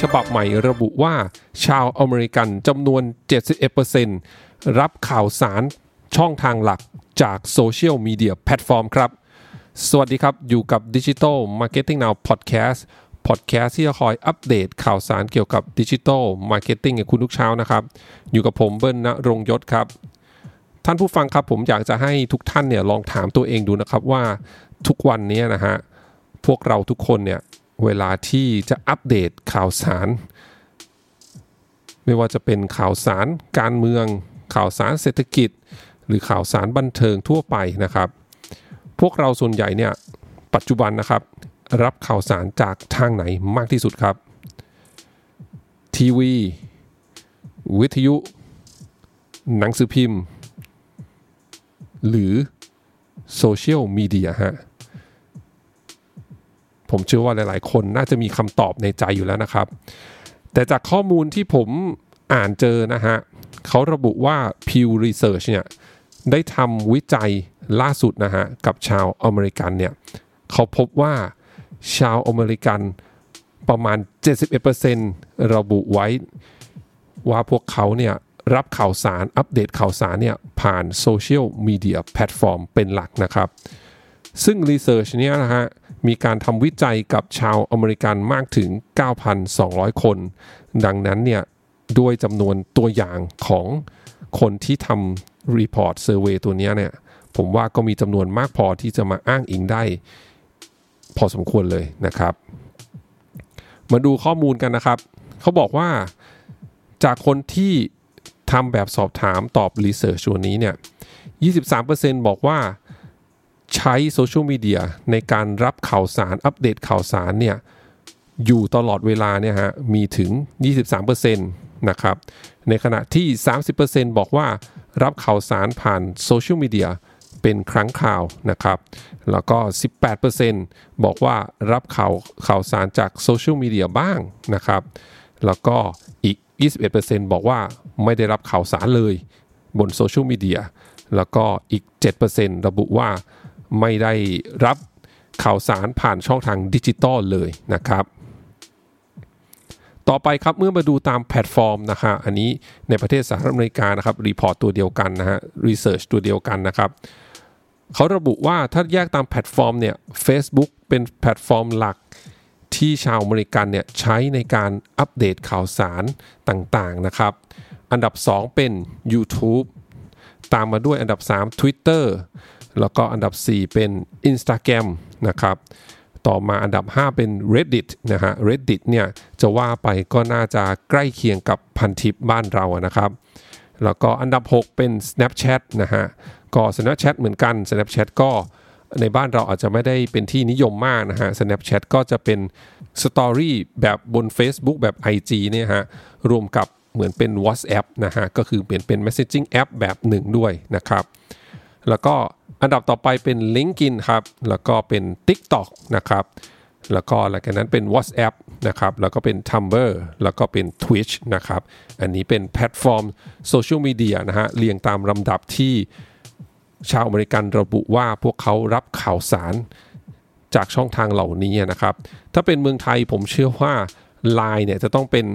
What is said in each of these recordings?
ฉบับใหม่ระบุว่า ชาวอเมริกันจำนวน 71%รับข่าวสารช่องทางหลักจากโซเชียลมีเดียแพลตฟอร์มครับ สวัสดีครับ อยู่กับ Digital Marketing Now Podcast Podcast ที่จะคอยอัปเดตข่าวสารเกี่ยวกับดิจิทัลมาร์เก็ตติ้งกับคุณทุกเช้านะครับ อยู่กับผมเบิ้ลณรงยศครับ ท่านผู้ฟังครับผมอยากจะให้ทุกท่านเนี่ยลองถามตัวเองดูนะครับว่าทุกวันนี้นะฮะพวกเราทุกคนเนี่ย เวลาที่จะอัปเดตข่าวสาร ไม่ว่าจะเป็นข่าวสารการเมือง ข่าวสารเศรษฐกิจ หรือข่าวสารบันเทิงทั่วไปนะครับ พวกเราส่วนใหญ่เนี่ยปัจจุบันนะครับ รับข่าวสารจากทางไหนมากที่สุดครับ ทีวี วิทยุ หนังสือพิมพ์ หรือโซเชียลมีเดียฮะ ผมเชื่อว่าหลาย ๆ คนน่าจะมีคำตอบในใจอยู่แล้วนะครับ แต่จากข้อมูลที่ผมอ่านเจอนะฮะเขาระบุว่า Pew Research เนี่ยได้ทำวิจัยล่าสุดนะฮะกับชาวอเมริกันเนี่ยเขาพบว่าชาวอเมริกันประมาณ 71%ระบุไว้ว่าพวกเขาเนี่ยรับข่าวสารอัปเดตข่าวสารเนี่ยผ่านโซเชียลมีเดียแพลตฟอร์มเป็นหลักนะครับ ซึ่ง research เนี้ยนะฮะ มีการทำวิจัยกับชาวอเมริกันมากถึง 9,200 คน ดังนั้นเนี่ยด้วยจำนวนตัวอย่างของคนที่ทำ report survey ตัวนี้เนี่ยผมว่าก็มีจำนวนมากพอที่จะมาอ้างอิงได้ พอสมควรเลยนะครับ มาดูข้อมูลกันนะครับ เขาบอกว่าจากคนที่ทำแบบสอบถามตอบ research ตัวนี้เนี่ย 23%บอกว่า ใช้โซเชียลมีเดียในการรับข่าวสารอัปเดตข่าวสารเนี่ยอยู่ตลอดเวลาเนี่ยฮะมีถึง 23%นะครับ ในขณะที่ 30%บอกว่ารับข่าวสารผ่านโซเชียลมีเดียเป็นครั้งคราวนะครับ แล้วก็ 18%บอกว่ารับข่าวข่าวสารจากโซเชียลมีเดียบ้างนะครับ แล้วก็อีก 21%บอกว่าไม่ได้รับข่าวสารเลยบนโซเชียลมีเดีย แล้วก็อีก 7%ระบุว่า ไม่ได้รับข่าวสารผ่านช่องทางดิจิตอลเลยนะครับ ต่อไปครับเมื่อมาดูตามแพลตฟอร์มนะฮะอันนี้ในประเทศสหรัฐอเมริกานะครับ report ตัวเดียวกันนะฮะresearch ตัวเดียวกันนะครับเขาระบุว่าถ้าแยกตามแพลตฟอร์มเนี่ย Facebook เป็นแพลตฟอร์มหลักที่ชาวอเมริกันเนี่ยใช้ในการอัปเดตข่าวสารต่างๆนะครับ อันดับ 2 เป็น YouTube ตามมาด้วยอันดับ 3 Twitter แล้วก็อันดับ 4 เป็น Instagram นะครับต่อมาอันดับ 5 เป็น Reddit นะฮะ Reddit เนี่ยจะว่าไปก็น่าจะใกล้เคียงกับพันทิปบ้านเรานะครับแล้วก็อันดับ 6 เป็น Snapchat นะฮะก็ Snapchat เหมือนกัน Snapchat ก็ในบ้านเราอาจจะไม่ได้เป็นที่นิยมมากนะฮะ Snapchat ก็จะเป็นสตอรี่แบบบน Facebook แบบ IG เนี่ยฮะรวมกับเหมือนเป็น WhatsApp นะฮะก็คือเป็นเป็น messaging app แบบหนึ่งด้วยนะครับ แล้วก็ อันดับต่อไปเป็น LinkedIn ครับ แล้วก็เป็น TikTok นะครับ แล้วก็หลังจากนั้นเป็น WhatsApp นะครับ แล้วก็เป็น Tumblr แล้วก็เป็น Twitch นะครับ อันนี้เป็นแพลตฟอร์มโซเชียลมีเดียนะฮะ เรียงตามลำดับที่ชาวอเมริกันระบุว่าพวกเขารับข่าวสารจากช่องทางเหล่านี้นะครับ ถ้าเป็นเมืองไทยผมเชื่อว่า Line เนี่ยจะต้องเป็น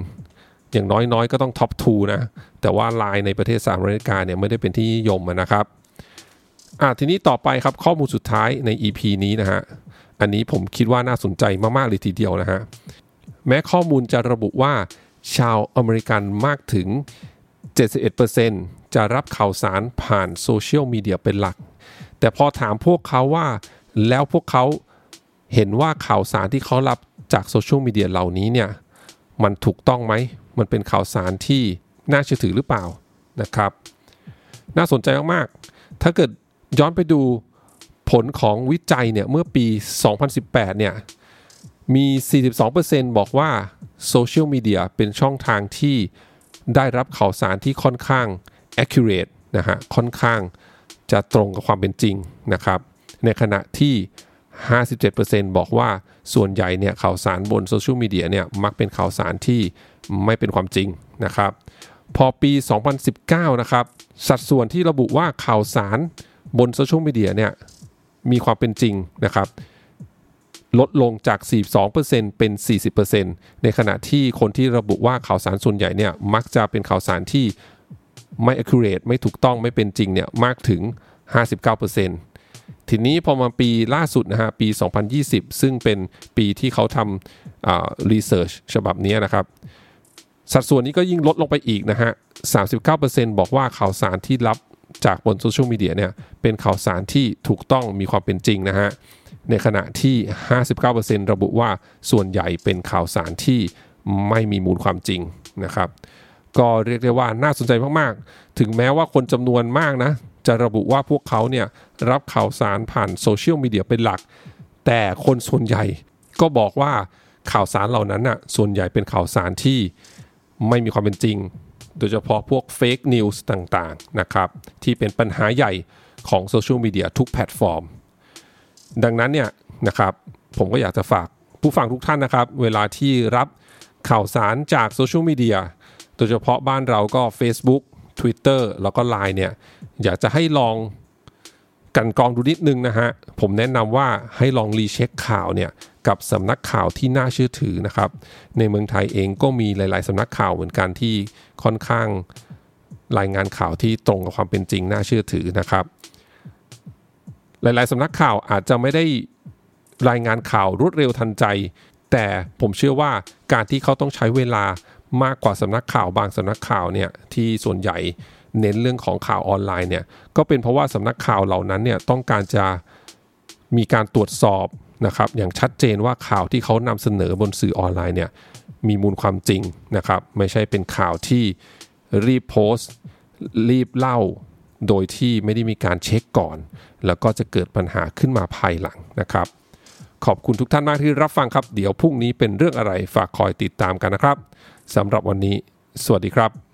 อย่างน้อยๆ ก็ต้อง top 2นะ แต่ว่า Line ในประเทศสหรัฐอเมริกาเนี่ยไม่ได้เป็นที่นิยมนะครับ อะทีนี้ต่อไปครับข้อมูลสุดท้ายใน EP นี้นะฮะ อันนี้ผมคิดว่าน่าสนใจมาก ๆ เลยทีเดียวนะฮะ แม้ข้อมูลจะระบุว่าชาวอเมริกันมากถึง 71%จะรับข่าวสารผ่านโซเชียลมีเดียเป็นหลัก แต่พอถามพวกเขาว่าแล้วพวกเขาเห็นว่าข่าวสารที่เขารับจากโซเชียลมีเดียเหล่านี้เนี่ย มันถูกต้องไหม มันเป็นข่าวสารที่น่าเชื่อถือหรือเปล่านะครับ น่าสนใจมากๆ ถ้าเกิด ย้อนไปดูผลของวิจัยเนี่ยเมื่อปี 2018 เนี่ย มี 42%บอกว่าโซเชียลมีเดียเป็นช่องทางที่ได้รับข่าวสารที่ค่อนข้าง accurate นะฮะ ค่อนข้างจะตรงกับความเป็นจริงนะครับ ในขณะที่ 57%บอกว่าส่วนใหญ่เนี่ยข่าวสารบนโซเชียลมีเดียเนี่ยมักเป็นข่าวสารที่ไม่เป็นความจริงนะครับ พอปี 2019 นะครับ สัดส่วนที่ระบุว่าข่าวสาร บนโซเชียลมีเดียเนี่ยมีความเป็นจริงนะครับ ลดลงจาก 42%เป็น 40%ในขณะที่คนที่ระบุว่าข่าวสารส่วนใหญ่เนี่ยมักจะเป็นข่าวสารที่ไม่ accurate ไม่ถูกต้องไม่เป็นจริงเนี่ยมากถึง 59%ทีนี้พอมาปีล่าสุดนะฮะปี 2020 ซึ่งเป็นปีที่เขาทำรีเสิร์ชฉบับนี้นะครับ สัดส่วนนี้ก็ยิ่งลดลงไปอีกนะฮะ 39%บอกว่าข่าวสารที่รับ จากบนโซเชียลมีเดียเนี่ยเป็นข่าวสารที่ถูกต้องมีความเป็นจริงนะฮะ ในขณะที่ 59%ระบุว่าส่วนใหญ่เป็นข่าวสารที่ไม่มีมูลความจริงนะครับ ก็เรียกได้ว่าน่าสนใจมากๆ ถึงแม้ว่าคนจำนวนมากนะ จะระบุว่าพวกเขาเนี่ยรับข่าวสารผ่านโซเชียลมีเดียเป็นหลัก แต่คนส่วนใหญ่ก็บอกว่าข่าวสารเหล่านั้นน่ะส่วนใหญ่เป็นข่าวสารที่ไม่มีความเป็นจริง โดยเฉพาะพวกเฟกนิวส์ต่างๆนะครับที่เป็นปัญหาใหญ่ของโซเชียลมีเดียทุกแพลตฟอร์ม ดังนั้นเนี่ยนะครับผมก็อยากจะฝากผู้ฟังทุกท่านนะครับ เวลาที่รับข่าวสารจากโซเชียลมีเดียโดยเฉพาะบ้านเราก็ Facebook Twitter แล้วก็ Line เนี่ยอยากจะให้ลองกันกรองดูนิดนึงนะฮะ ผมแนะนำว่าให้ลองรีเช็คข่าวเนี่ย กับสำนักข่าวที่น่าเชื่อถือนะครับ ในเมืองไทยเองก็มีหลาย ๆสำนักข่าวเหมือนกันที่ค่อนข้างรายงานข่าวที่ตรงกับความเป็นจริงน่าเชื่อถือนะครับ หลาย ๆสำนักข่าวอาจจะไม่ได้รายงานข่าวรวดเร็วทันใจ แต่ผมเชื่อว่าการที่เขาต้องใช้เวลามากกว่าสำนักข่าวบางสำนักข่าวเนี่ยที่ส่วนใหญ่เน้นเรื่องของข่าวออนไลน์เนี่ยก็เป็นเพราะว่าสำนักข่าวเหล่านั้นเนี่ยต้องการจะมีการตรวจสอบ นะครับอย่างชัดเจนว่าข่าวที่เขานำเสนอบนสื่อออนไลน์เนี่ยมีมูลความจริงนะครับไม่ใช่เป็นข่าวที่รีบโพสต์ รีบเล่าโดยที่ไม่ได้มีการเช็คก่อน แล้วก็จะเกิดปัญหาขึ้นมาภายหลังนะครับ ขอบคุณทุกท่านมากที่รับฟังครับ เดี๋ยวพรุ่งนี้เป็นเรื่องอะไรฝากคอยติดตามกันนะครับสำหรับวันนี้ สวัสดีครับ